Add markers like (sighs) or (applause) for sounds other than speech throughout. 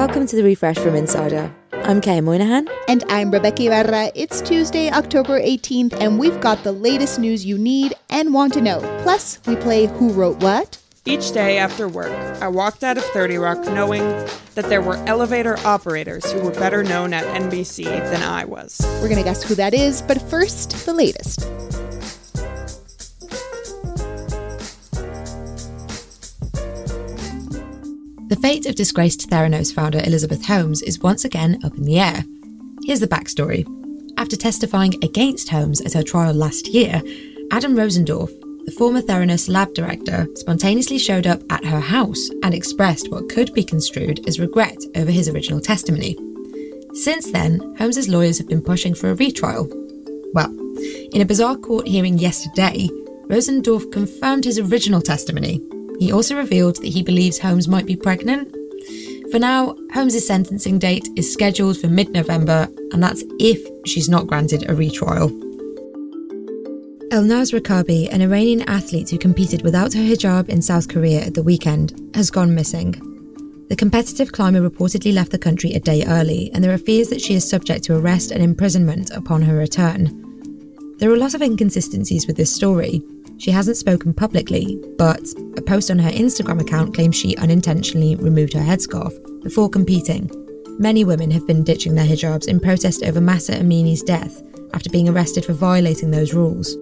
Welcome to the refresh from Insider. I'm Qayyah Moynihan. And I'm Rebeca Ibarra. It's Tuesday, October 18th, and we've got the latest news you need and want to know. Plus, we play Who Wrote What? Each day after work, I walked out of 30 Rock knowing that there were elevator operators who were better known at NBC than I was. We're going to guess who that is, but first, the latest. The fate of disgraced Theranos founder Elizabeth Holmes is once again up in the air. Here's the backstory. After testifying against Holmes at her trial last year, Adam Rosendorff, the former Theranos lab director, spontaneously showed up at her house and expressed what could be construed as regret over his original testimony. Since then, Holmes's lawyers have been pushing for a retrial. Well, in a bizarre court hearing yesterday, Rosendorff confirmed his original testimony. He also revealed that he believes Holmes might be pregnant. For now, Holmes' sentencing date is scheduled for mid November, and that's if she's not granted a retrial. Elnaz Rekabi, an Iranian athlete who competed without her hijab in South Korea at the weekend, has gone missing. The competitive climber reportedly left the country a day early, and there are fears that she is subject to arrest and imprisonment upon her return. There are a lot of inconsistencies with this story. She hasn't spoken publicly, but a post on her Instagram account claims she unintentionally removed her headscarf before competing. Many women have been ditching their hijabs in protest over Mahsa Amini's death after being arrested for violating those rules.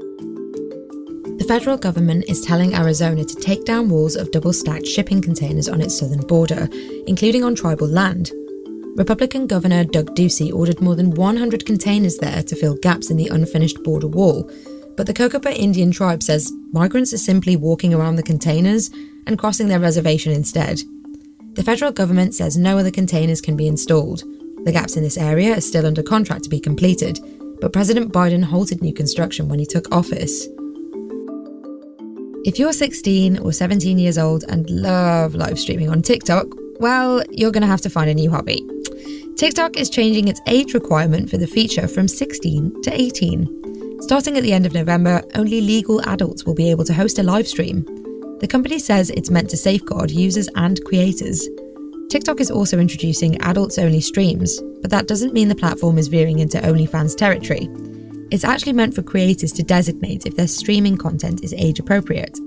The federal government is telling Arizona to take down walls of double stacked shipping containers on its southern border, including on tribal land. Republican Governor Doug Ducey ordered more than 100 containers there to fill gaps in the unfinished border wall, but the Cocopah Indian tribe says migrants are simply walking around the containers and crossing their reservation instead. The federal government says no other containers can be installed. The gaps in this area are still under contract to be completed, but President Biden halted new construction when he took office. If you're 16 or 17 years old and love live streaming on TikTok, well, you're going to have to find a new hobby. TikTok is changing its age requirement for the feature from 16 to 18. Starting at the end of November, only legal adults will be able to host a live stream. The company says it's meant to safeguard users and creators. TikTok is also introducing adults only streams, but that doesn't mean the platform is veering into OnlyFans territory. It's actually meant for creators to designate if their streaming content is age appropriate.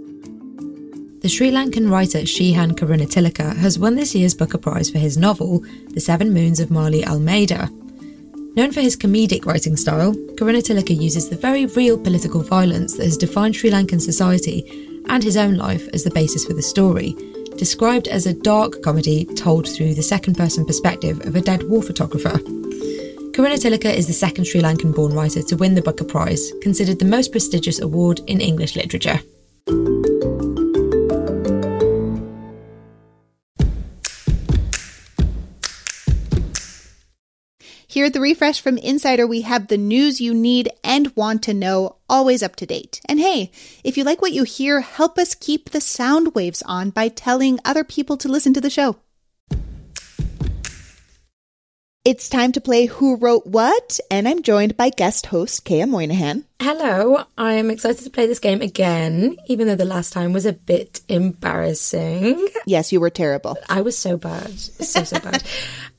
The Sri Lankan writer Shehan Karunatilaka has won this year's Booker Prize for his novel, The Seven Moons of Maali Almeida. Known for his comedic writing style, Karunatilaka uses the very real political violence that has defined Sri Lankan society and his own life as the basis for the story, described as a dark comedy told through the second person perspective of a dead war photographer. Karunatilaka is the second Sri Lankan born writer to win the Booker Prize, considered the most prestigious award in English literature. Here at the Refresh from Insider, we have the news you need and want to know, always up to date. And hey, if you like what you hear, help us keep the sound waves on by telling other people to listen to the show. It's time to play Who Wrote What, and I'm joined by guest host Qayyah Moynihan. Hello, I'm excited to play this game again, even though the last time was a bit embarrassing. Yes, you were terrible. I was so bad, so, so bad. (laughs)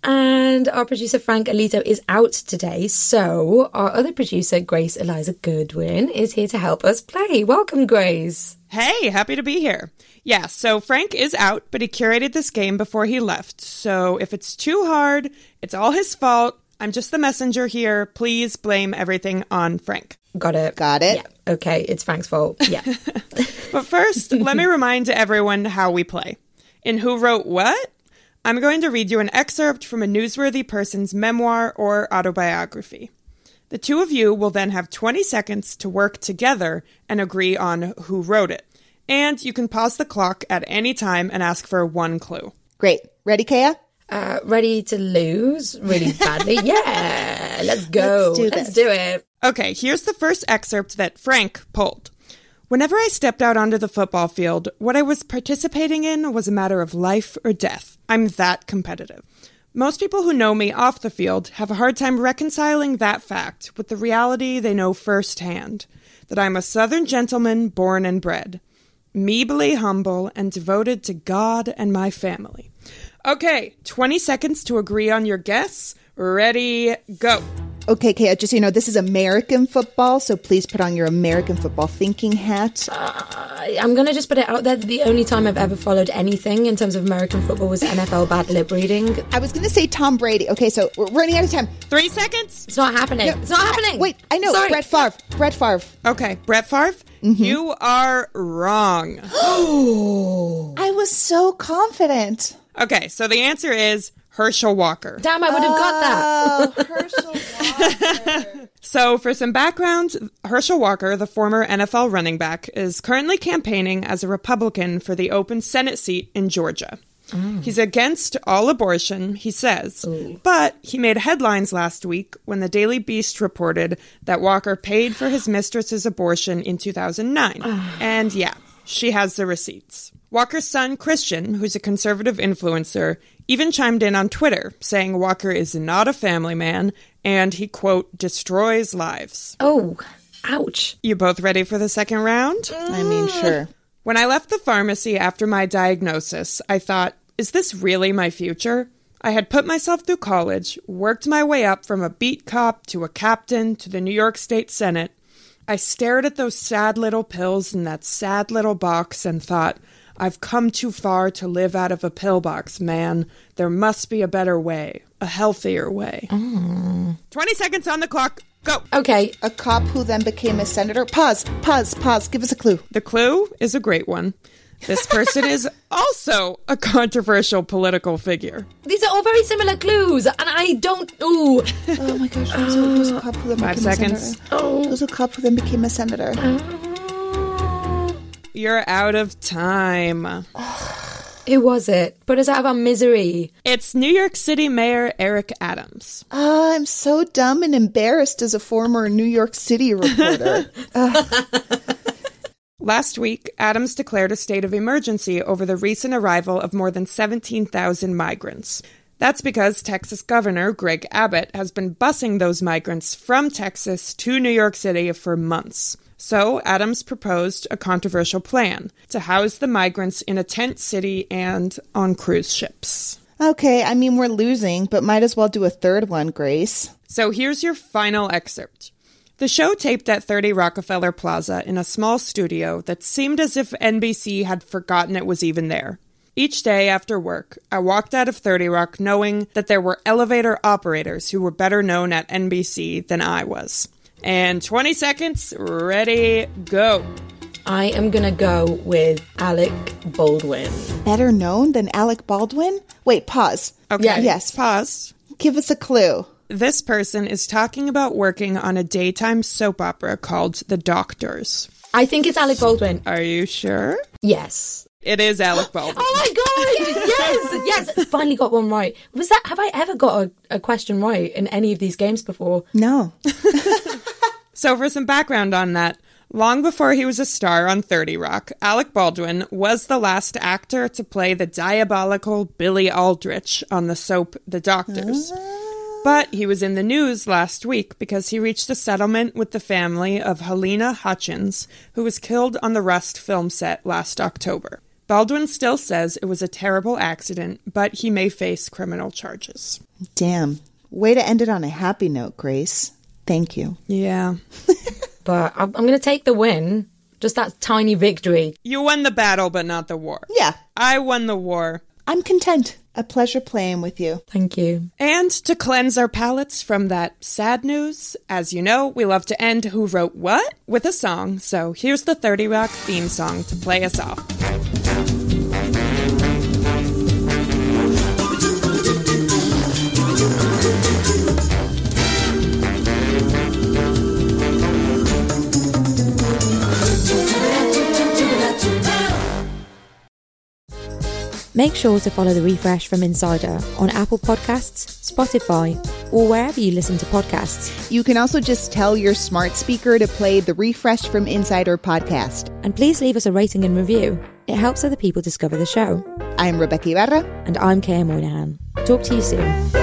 And our producer Frank Alito is out today, so our other producer, Grace Eliza Goodwin, is here to help us play. Welcome, Grace. Hey, happy to be here. Yeah, so Frank is out, but he curated this game before he left. So if it's too hard, it's all his fault. I'm just the messenger here. Please blame everything on Frank. Got it. Got it. Yeah. Okay, it's Frank's fault. Yeah. (laughs) (laughs) but first, let me remind everyone how we play. In Who Wrote What? I'm going to read you an excerpt from a newsworthy person's memoir or autobiography. The two of you will then have 20 seconds to work together and agree on who wrote it. And you can pause the clock at any time and ask for one clue. Great. Ready, Qayyah? Uh, ready to lose really (laughs) badly? yeah, let's go. Let's do Let's do it. Okay, here's the first excerpt that Frank pulled. Whenever I stepped out onto the football field, what I was participating in was a matter of life or death. I'm that competitive. Most people who know me off the field have a hard time reconciling that fact with the reality they know firsthand that I'm a Southern gentleman born and bred, meebly humble and devoted to God and my family. Okay, 20 seconds to agree on your guess. Ready, go. Okay, Qayyah, just so you know, this is American football, so please put on your American football thinking hat. I, I'm going to just put it out there that the only time I've ever followed anything in terms of American football was NFL bad lip reading. I was going to say Tom Brady. Okay, so we're running out of time. Three seconds. It's not happening. No, it's not happening. Wait, I know. Sorry. Brett Favre. Brett Favre. Okay, Brett Favre, mm-hmm. you are wrong. Oh. (gasps) I was so confident. Okay, so the answer is Herschel Walker. Damn, I would have got that. Oh, Herschel Walker. (laughs) So, for some background, Herschel Walker, the former NFL running back, is currently campaigning as a Republican for the open Senate seat in Georgia. Mm. He's against all abortion, he says, but he made headlines last week when the Daily Beast reported that Walker paid for his mistress's abortion in 2009. (sighs) and yeah, she has the receipts. Walker's son, Christian, who's a conservative influencer, even chimed in on Twitter saying Walker is not a family man and he, quote, destroys lives. Oh, ouch. You both ready for the second round? I mean, sure. When I left the pharmacy after my diagnosis, I thought, is this really my future? I had put myself through college, worked my way up from a beat cop to a captain to the New York State Senate. I stared at those sad little pills in that sad little box and thought, I've come too far to live out of a pillbox, man. There must be a better way, a healthier way. 20 seconds on the clock. Go. Okay, A cop who then became a senator. Pause, pause, pause. Give us a clue. The clue is a great one. This person is (laughs) also a controversial political figure. these are all very similar clues, and I don't. Ooh. Oh my gosh, who's a, who's a cop who then Five became seconds. a senator? Who's a cop who then became a senator? Oh. You're out of time. Who was it? Put us out of our misery. It's New York City Mayor Eric Adams. Oh, I'm so dumb and embarrassed as a former New York City (laughs) reporter. (laughs) Last week, Adams declared a state of emergency over the recent arrival of more than 17,000 migrants. That's because Texas Governor Greg Abbott has been busing those migrants from Texas to New York City for months. So, Adams proposed a controversial plan to house the migrants in a tent city and on cruise ships. okay, I mean, we're losing, but might as well do a third one, Grace. So here's your final excerpt. The show taped at 30 Rockefeller Plaza in a small studio that seemed as if NBC had forgotten it was even there. Each day after work, I walked out of 30 Rock knowing that there were elevator operators who were better known at NBC than I was. And 20 seconds, ready, go. I am gonna go with Alec Baldwin. Better known than Alec Baldwin? Wait, pause. Okay. Yeah, yes. Pause. Give us a clue. This person is talking about working on a daytime soap opera called The Doctors. I think it's Alec Baldwin. Are you sure? Yes. It is Alec (gasps) oh Baldwin. Oh my god! Yes, yes. Finally got one right. Was that? Have I ever got a, a question right in any of these games before? No. (laughs) So, for some background on that, long before he was a star on 30 Rock, Alec Baldwin was the last actor to play the diabolical Billy Aldrich on the soap The Doctors. But he was in the news last week because he reached a settlement with the family of Halyna Hutchins, who was killed on the Rust film set last October. Baldwin still says it was a terrible accident, but he may face criminal charges. Damn. Way to end it on a happy note, Grace. Thank you. Yeah. (laughs) But I'm, I'm gonna take the win. Just that tiny victory. You won the battle, but not the war. Yeah, I won the war. I'm content. A pleasure playing with you. Thank you. And to cleanse our palates from that sad news, as you know, we love to end Who Wrote What with a song. So here's the 30 Rock theme song to play us off. Make sure to follow the refresh from Insider on Apple Podcasts, Spotify, or wherever you listen to podcasts. You can also just tell your smart speaker to play the Refresh from Insider podcast. And please leave us a rating and review. It helps other people discover the show. I'm Rebeca Ibarra. And I'm Qayyah Moynihan. Talk to you soon.